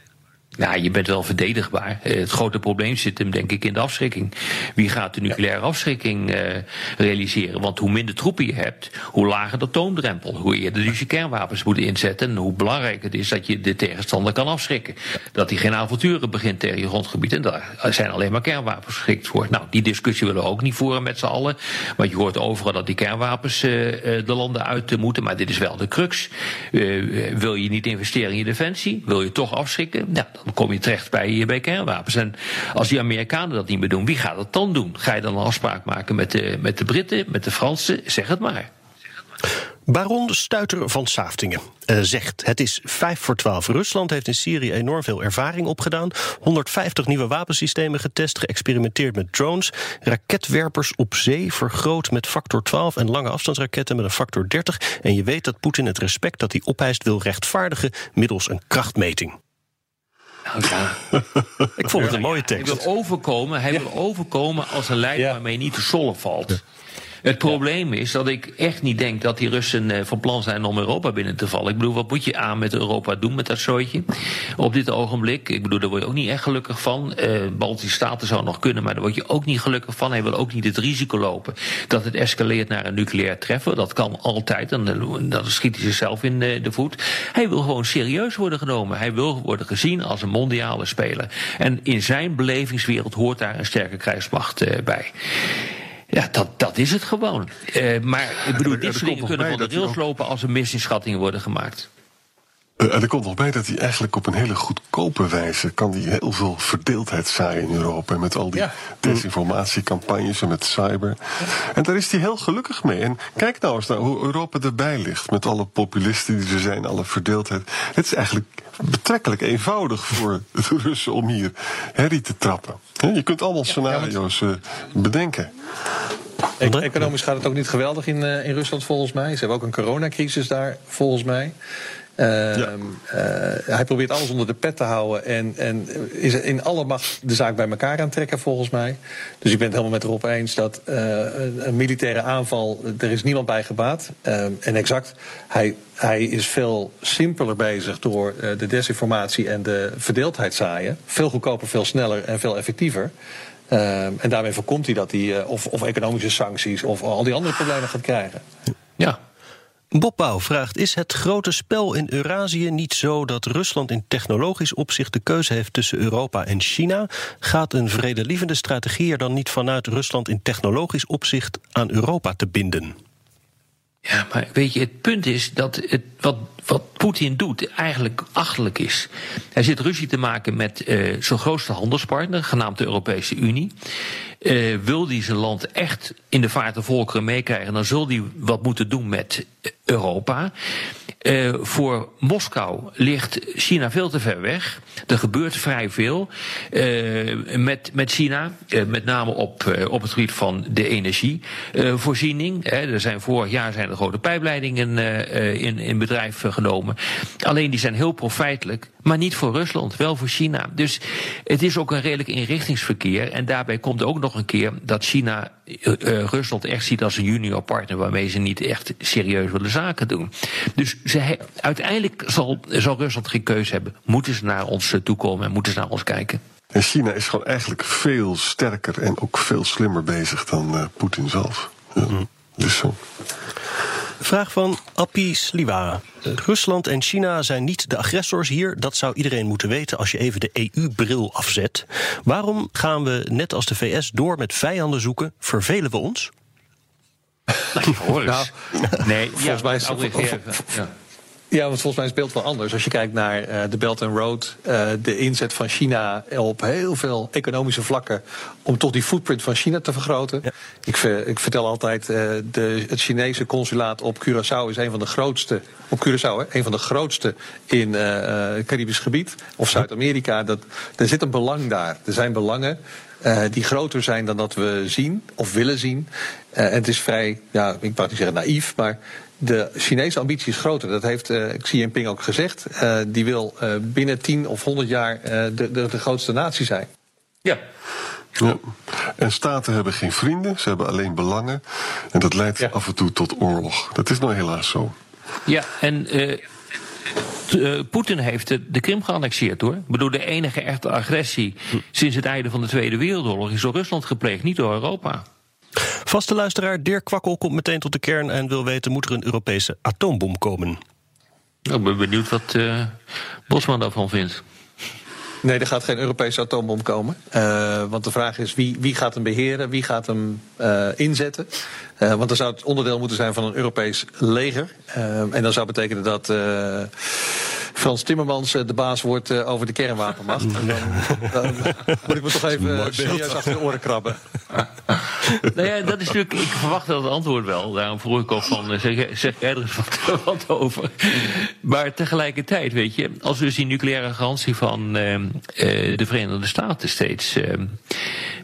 S7: Ja, je bent wel verdedigbaar. Het grote probleem zit hem denk ik in de afschrikking. Wie gaat de nucleaire afschrikking uh, realiseren? Want hoe minder troepen je hebt, hoe lager de toondrempel. Hoe eerder dus je kernwapens moet inzetten. En hoe belangrijker het is dat je de tegenstander kan afschrikken. Dat hij geen avonturen begint tegen je grondgebied. En daar zijn alleen maar kernwapens geschikt voor. Nou, die discussie willen we ook niet voeren met z'n allen. Want je hoort overal dat die kernwapens uh, de landen uit moeten. Maar dit is wel de crux. Uh, wil je niet investeren in je defensie? Wil je toch afschrikken? Nou, dan kom je terecht bij, bij kernwapens. En als die Amerikanen dat niet meer doen, wie gaat dat dan doen? Ga je dan een afspraak maken met de, met de Britten, met de Fransen? Zeg het maar.
S4: Baron Stuiter van Saftingen uh, zegt: Het is 5 voor 12. Rusland heeft in Syrië enorm veel ervaring opgedaan. 150 nieuwe wapensystemen getest, geëxperimenteerd met drones. Raketwerpers op zee vergroot met factor 12 en lange afstandsraketten met een factor 30. En je weet dat Poetin het respect dat hij opeist wil rechtvaardigen middels een krachtmeting.
S7: Nou ja.
S4: ik vond het een mooie tekst.
S7: Hij wil overkomen, hij wil overkomen als een leider ja. waarmee niet te sollen valt. Het probleem is dat ik echt niet denk dat die Russen eh, van plan zijn om Europa binnen te vallen. Ik bedoel, wat moet je aan met Europa doen met dat soortje op dit ogenblik? Ik bedoel, daar word je ook niet echt gelukkig van. Uh, Baltische Staten zou nog kunnen, maar daar word je ook niet gelukkig van. Hij wil ook niet het risico lopen dat het escaleert naar een nucleair treffen. Dat kan altijd, en dan schiet hij zichzelf in de voet. Hij wil gewoon serieus worden genomen. Hij wil worden gezien als een mondiale speler. En in zijn belevingswereld hoort daar een sterke krijgsmacht bij. Ja, dat, dat is het gewoon. Uh, maar ik bedoel, dit soort dingen kunnen van de rails lopen als er misinschattingen worden gemaakt.
S6: Uh, er komt nog bij dat hij eigenlijk op een hele goedkope wijze kan die heel veel verdeeldheid zaaien in Europa. Met al die ja. desinformatiecampagnes en met cyber. En daar is hij heel gelukkig mee. En kijk nou eens naar hoe Europa erbij ligt. Met alle populisten die er zijn, alle verdeeldheid. Het is eigenlijk betrekkelijk eenvoudig voor de Russen om hier herrie te trappen. Je kunt allemaal scenario's uh, bedenken.
S5: economisch gaat het ook niet geweldig in, uh, in Rusland volgens mij. Ze hebben ook een coronacrisis daar volgens mij. Uh, ja. uh, hij probeert alles onder de pet te houden en, en is in alle macht de zaak bij elkaar aan trekken volgens mij. Dus ik ben het helemaal met Rob eens dat uh, een militaire aanval, er is niemand bij gebaat. en exact, hij, hij is veel simpeler bezig door de desinformatie en de verdeeldheid zaaien. Veel goedkoper, veel sneller en veel effectiever. en daarmee voorkomt hij dat hij of, of economische sancties of al die andere problemen gaat krijgen.
S4: Ja, Bob Bouw vraagt: Is het grote spel in Eurasië niet zo dat Rusland in technologisch opzicht de keuze heeft tussen Europa en China? Gaat een vredelievende strategie er dan niet vanuit Rusland in technologisch opzicht aan Europa te binden?
S7: Ja, maar weet je, het punt is dat het, wat, wat Poetin doet eigenlijk achterlijk is. Hij zit ruzie te maken met uh, zijn grootste handelspartner, genaamd de Europese Unie. Uh, wil hij zijn land echt in de vaart de volkeren meekrijgen, dan zul hij wat moeten doen met Europa. Uh, voor Moskou ligt China veel te ver weg. Er gebeurt vrij veel met, met China, met name op, op het gebied van de energievoorziening. er zijn vorig jaar zijn er grote pijpleidingen in, in bedrijf genomen. Alleen die zijn heel profijtelijk, maar niet voor Rusland, wel voor China. Dus het is ook een redelijk inrichtingsverkeer. En daarbij komt ook nog een keer dat China Rusland echt ziet als een junior partner waarmee ze niet echt serieus willen zaken doen. Dus ze uiteindelijk zal, zal Rusland geen keuze hebben. Moeten ze naar ons eh, toekomen en moeten ze naar ons kijken?
S6: En China is gewoon eigenlijk veel sterker en ook veel slimmer bezig dan uh, Poetin zelf. Ja, mm. Dus zo.
S4: Vraag van Appie Sliwa. Rusland en China zijn niet de agressors hier. Dat zou iedereen moeten weten als je even de EU-bril afzet. Waarom gaan we, net als de VS, door met vijanden zoeken? Vervelen we ons?
S7: Nou, hoor eens. Nou,
S5: nee, volgens mij is het... Ja. Want volgens mij is het beeld wel anders. Als je kijkt naar uh, de Belt and Road, uh, de inzet van China op heel veel economische vlakken om toch die footprint van China te vergroten. Ja. Ik, ik, vertel altijd, uh, de, het Chinese consulaat op Curaçao is een van de grootste, op Curaçao, hè, een van de grootste in het Caribisch gebied of Zuid-Amerika. Er zit een belang daar. Er zijn belangen uh, die groter zijn dan dat we zien of willen zien. Uh, en het is vrij, ja, ik wou niet zeggen naïef, maar de Chinese ambitie is groter. Dat heeft uh, Xi Jinping ook gezegd. die wil binnen 10 of 100 jaar de, de, de grootste natie zijn.
S7: Ja.
S6: Ja. En staten hebben geen vrienden, ze hebben alleen belangen. En dat leidt ja. af en toe tot oorlog. Dat is nou helaas zo.
S7: Ja, en uh, Poetin heeft de Krim geannexeerd hoor. Ik bedoel, de enige echte agressie sinds het einde van de Tweede Wereldoorlog is door Rusland gepleegd, niet door Europa.
S4: Vaste luisteraar Dirk Kwakkel komt meteen tot de kern en wil weten: moet er een Europese atoombom komen?
S7: Nou, ik ben benieuwd wat uh, Bosman daarvan vindt.
S5: Nee, er gaat geen Europese atoombom komen. Uh, want de vraag is wie, wie gaat hem beheren, wie gaat hem uh, inzetten. Uh, want dan zou het onderdeel moeten zijn van een Europees leger. en dat zou betekenen dat Frans Timmermans de baas wordt over de kernwapenmacht. En dan, dan, moet ik me toch even serieus achter de oren krabben.
S7: nou ja, dat is natuurlijk. Ik verwacht dat het antwoord wel. Daarom vroeg ik ook van. Zeg, zeg jij er wat, wat, over? Maar tegelijkertijd, weet je, als we dus die nucleaire garantie van uh, de Verenigde Staten steeds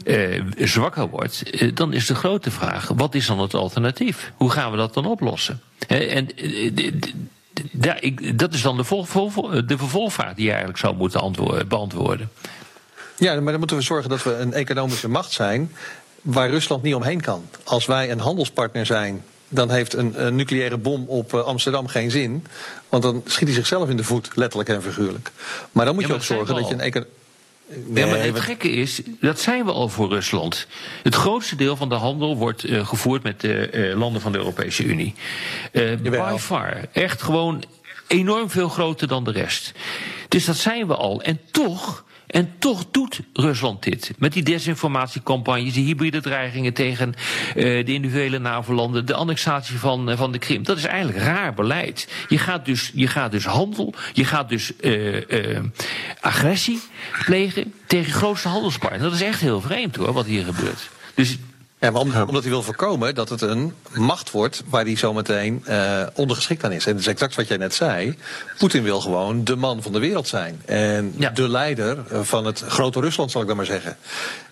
S7: uh, zwakker wordt, dan is de grote vraag: wat is dan het alternatief? Hoe gaan we dat dan oplossen? en dat is dan de, vol, de vervolgvraag die je eigenlijk zou moeten beantwoorden.
S5: Ja, maar dan moeten we zorgen dat we een economische macht zijn waar Rusland niet omheen kan. Als wij een handelspartner zijn dan heeft een, een, nucleaire bom op uh, Amsterdam geen zin. Want dan schiet hij zichzelf in de voet, letterlijk en figuurlijk. Maar dan moet
S7: Ja,
S5: je ook zorgen dat je een
S7: Ja, maar het gekke is, dat zijn we al voor Rusland. Het grootste deel van de handel wordt eh, gevoerd met de eh, landen van de Europese Unie.
S5: Jawel.
S7: by far. Echt gewoon enorm veel groter dan de rest. Dus dat zijn we al. En toch. En toch doet Rusland dit. Met die desinformatiecampagnes, die hybride dreigingen tegen eh, de individuele NAVO-landen, de annexatie van, eh, van de Krim. Dat is eigenlijk raar beleid. Je gaat dus, je gaat dus handel, je gaat dus eh, agressie plegen tegen je grootste handelspartner. Dat is echt heel vreemd hoor, wat hier gebeurt. Dus
S5: Ja, maar om- omdat hij wil voorkomen dat het een macht wordt waar hij zometeen eh ondergeschikt aan is. En dat is exact wat jij net zei. Poetin wil gewoon de man van de wereld zijn. En
S7: Ja.
S5: de leider eh, van het grote Rusland, zal ik dan maar zeggen.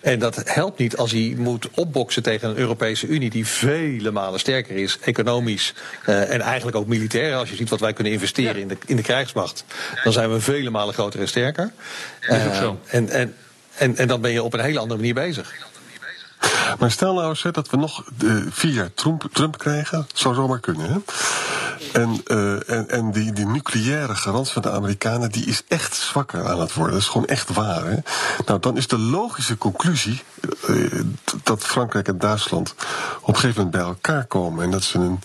S5: En dat helpt niet als hij moet opboksen tegen een Europese Unie die vele malen sterker is, economisch eh, en eigenlijk ook militair. Als je ziet wat wij kunnen investeren in, de, in de krijgsmacht, dan zijn we vele malen groter en sterker.
S7: Dat is ook zo.
S5: En, en, en, en dan ben je op een hele andere manier bezig.
S6: Maar stel nou eens dat we nog eh, vier jaar Trump, Trump krijgen. Zou zomaar kunnen. Hè? En, eh, en, en die, die nucleaire garant van de Amerikanen... die is echt zwakker aan het worden. Dat is gewoon echt waar. Hè? Nou, dan is de logische conclusie... eh, dat Frankrijk en Duitsland op een gegeven moment bij elkaar komen. En dat ze een,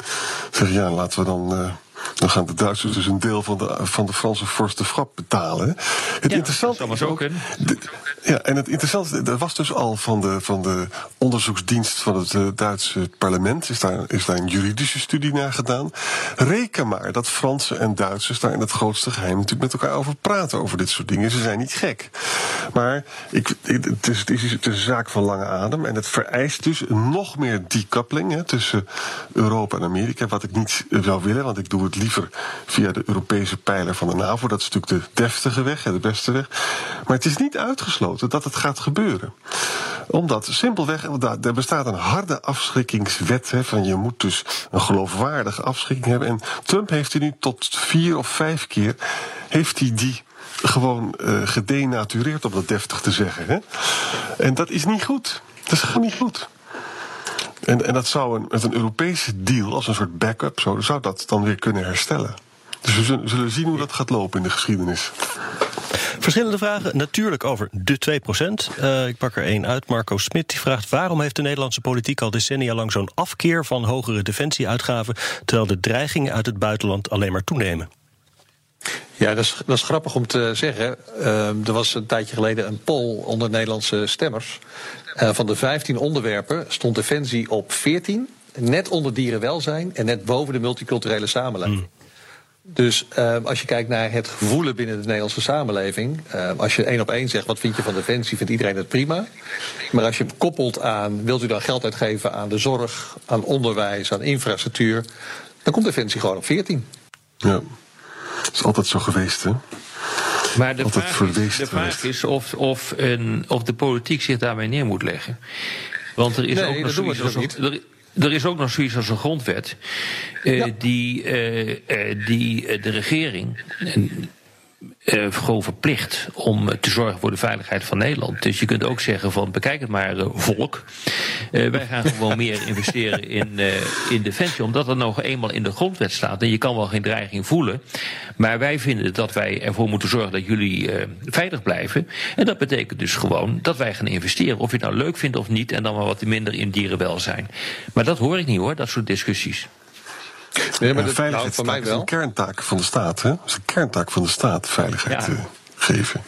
S6: zeggen, ja, laten we dan... dan gaan de Duitsers dus een deel van de, van de Franse vorstenschap betalen. hè. Het
S7: Ja,
S6: interessante
S7: dat
S6: is ook- de- ja, en het interessante, dat was dus al van de, van de onderzoeksdienst van het eh, Duitse parlement, is daar, is daar een juridische studie naar gedaan. Reken maar dat Fransen en Duitsers daar in het grootste geheim natuurlijk met elkaar over praten, over dit soort dingen. Ze zijn niet gek. Maar ik, het, is, het, is, het is een zaak van lange adem en het vereist dus nog meer decoupling hè, tussen Europa en Amerika, wat ik niet eh, zou willen, want ik doe het liever via de Europese pijler van de NAVO. Dat is natuurlijk de deftige weg, de beste weg. Maar het is niet uitgesloten dat het gaat gebeuren. Omdat simpelweg, er bestaat een harde afschrikkingswet. Hè, van je moet dus een geloofwaardige afschrikking hebben. En Trump heeft er nu tot vier of vijf keer heeft hij die gewoon eh gedenatureerd, om dat deftig te zeggen. Hè? En dat is niet goed. Dat is gewoon niet goed. En, en dat zou een, met een Europese deal, als een soort backup, zo, zou dat dan weer kunnen herstellen. Dus we zullen, zien hoe dat gaat lopen in de geschiedenis.
S4: Verschillende vragen, natuurlijk over de 2%. Eh, ik pak er één uit. Marco Smit die vraagt... waarom heeft de Nederlandse politiek al decennia lang zo'n afkeer... van hogere defensieuitgaven... terwijl de dreigingen uit het buitenland alleen maar toenemen?
S5: Ja, dat is, dat is grappig om te zeggen. Ehm, er was een tijdje geleden een poll onder Nederlandse stemmers. Eh, van de 15 onderwerpen stond Defensie op 14. Net onder dierenwelzijn en net boven de multiculturele samenleving. Dus ehm, als je kijkt naar het gevoelen binnen de Nederlandse samenleving. ehm, als je één op één zegt wat vind je van Defensie, vindt iedereen het prima. Maar als je hem koppelt aan wilt u dan geld uitgeven aan de zorg, aan onderwijs, aan infrastructuur. dan komt Defensie gewoon op 14.
S6: Ja. Dat is altijd zo geweest, hè?
S7: Maar de
S6: Altijd
S7: vraag, is,
S6: verweest
S7: de vraag
S6: geweest.
S7: is of, of, een, of de politiek zich daarmee neer moet leggen. Want er is
S5: Nee,
S7: ook nog zoiets
S5: dus
S7: als een- er, er is ook nog zoiets als een grondwet. eh,
S5: Ja.
S7: Die, eh, eh, die de regering. Eh, gewoon verplicht om te zorgen voor de veiligheid van Nederland. Dus je kunt ook zeggen van bekijk het maar eh, volk. Eh, wij gaan gewoon meer investeren in, in defensie. Omdat dat nog eenmaal in de grondwet staat. En je kan wel geen dreiging voelen. Maar wij vinden dat wij ervoor moeten zorgen dat jullie veilig blijven. En dat betekent dus gewoon dat wij gaan investeren. Of je het nou leuk vindt of niet. En dan maar wat minder in dierenwelzijn. Maar dat hoor ik niet hoor, dat soort discussies.
S5: Nee, maar dat, nou, mij
S6: is een
S5: wel.
S6: kerntaak van de staat, hè? Dat is een kerntaak van de staat, veiligheid
S7: Ja.
S6: geven.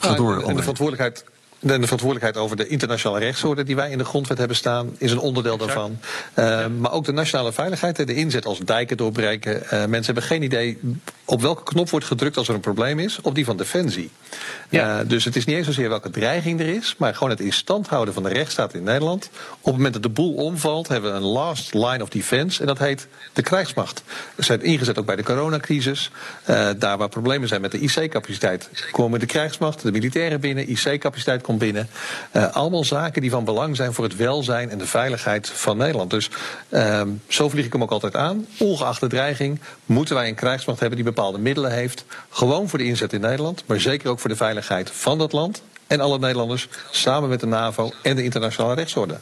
S6: Ga
S5: Nou,
S6: door,
S5: en de verantwoordelijkheid. En de verantwoordelijkheid over de internationale rechtsorde die wij in de grondwet hebben staan, is een onderdeel daarvan. Eh, Maar ook de nationale veiligheid, de inzet als dijken doorbreken. Eh, mensen hebben geen idee op welke knop wordt gedrukt als er een probleem is, op die van defensie.
S7: Ja.
S5: Eh, dus het is niet eens zozeer welke dreiging er is, maar gewoon het in stand houden van de rechtsstaat in Nederland. Op het moment dat de boel omvalt, hebben we een last line of defense en dat heet de krijgsmacht. We zijn ingezet ook bij de coronacrisis. Eh, daar waar problemen zijn met de IC-capaciteit, komen de krijgsmacht, de militairen binnen, IC-capaciteit komt binnen. Eh, allemaal zaken die van belang zijn voor het welzijn en de veiligheid van Nederland. Dus ehm, zo vlieg ik hem ook altijd aan. Ongeacht de dreiging moeten wij een krijgsmacht hebben die bepaalde middelen heeft. Gewoon voor de inzet in Nederland, maar zeker ook voor de veiligheid van dat land en alle Nederlanders samen met de NAVO en de internationale rechtsorde.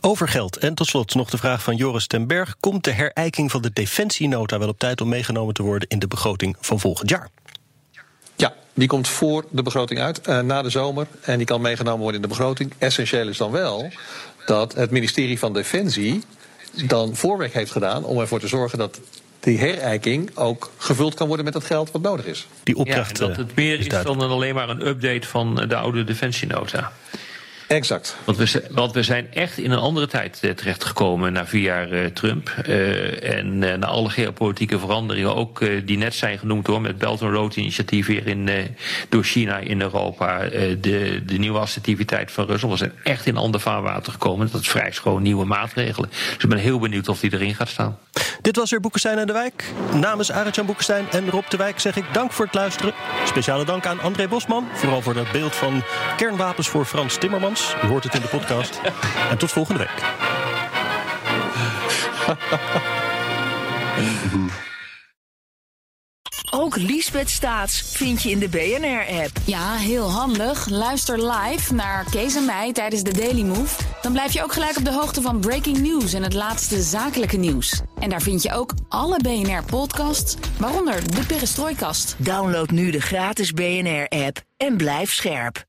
S4: Over geld. En tot slot nog de vraag van Joris ten Berg. Komt de herijking van de defensienota wel op tijd om meegenomen te worden in de begroting van volgend jaar?
S5: Ja, die komt voor de begroting uit, uh, na de zomer. En die kan meegenomen worden in de begroting. Essentieel is dan wel dat het ministerie van Defensie dan voorwerk heeft gedaan om ervoor te zorgen dat die herijking ook gevuld kan worden met het geld wat nodig is.
S4: Die opdracht
S7: ja, dat het meer is, is dan alleen maar een update van de oude defensienota.
S5: Exact.
S7: Want we, want we zijn echt in een andere tijd eh, terechtgekomen na vier jaar uh, Trump. Uh, en uh, na alle geopolitieke veranderingen, ook die net zijn genoemd hoor, met Belt and Road initiatief weer in, door China in Europa. de, de nieuwe assertiviteit van Rusland. We zijn echt in ander vaarwater gekomen. Dat is vrij gewoon nieuwe maatregelen. Dus ik ben heel benieuwd of die erin gaat staan.
S4: Dit was weer Boekenstein en de Wijk. Namens Arend-Jan Boekenstein en Rob de Wijk zeg ik dank voor het luisteren. Speciale dank aan André Bosman. Vooral voor dat beeld van kernwapens voor Frans Timmermans. U hoort het in de podcast. En tot volgende week.
S8: Ook Liesbeth Staats vind je in de BNR-app.
S9: Ja, heel handig. Luister live naar Kees en mij tijdens de Daily Move. Dan blijf je ook gelijk op de hoogte van breaking news en het laatste zakelijke nieuws. En daar vind je ook alle BNR-podcasts, waaronder de Perestrooikast.
S8: Download nu de gratis BNR-app en blijf scherp.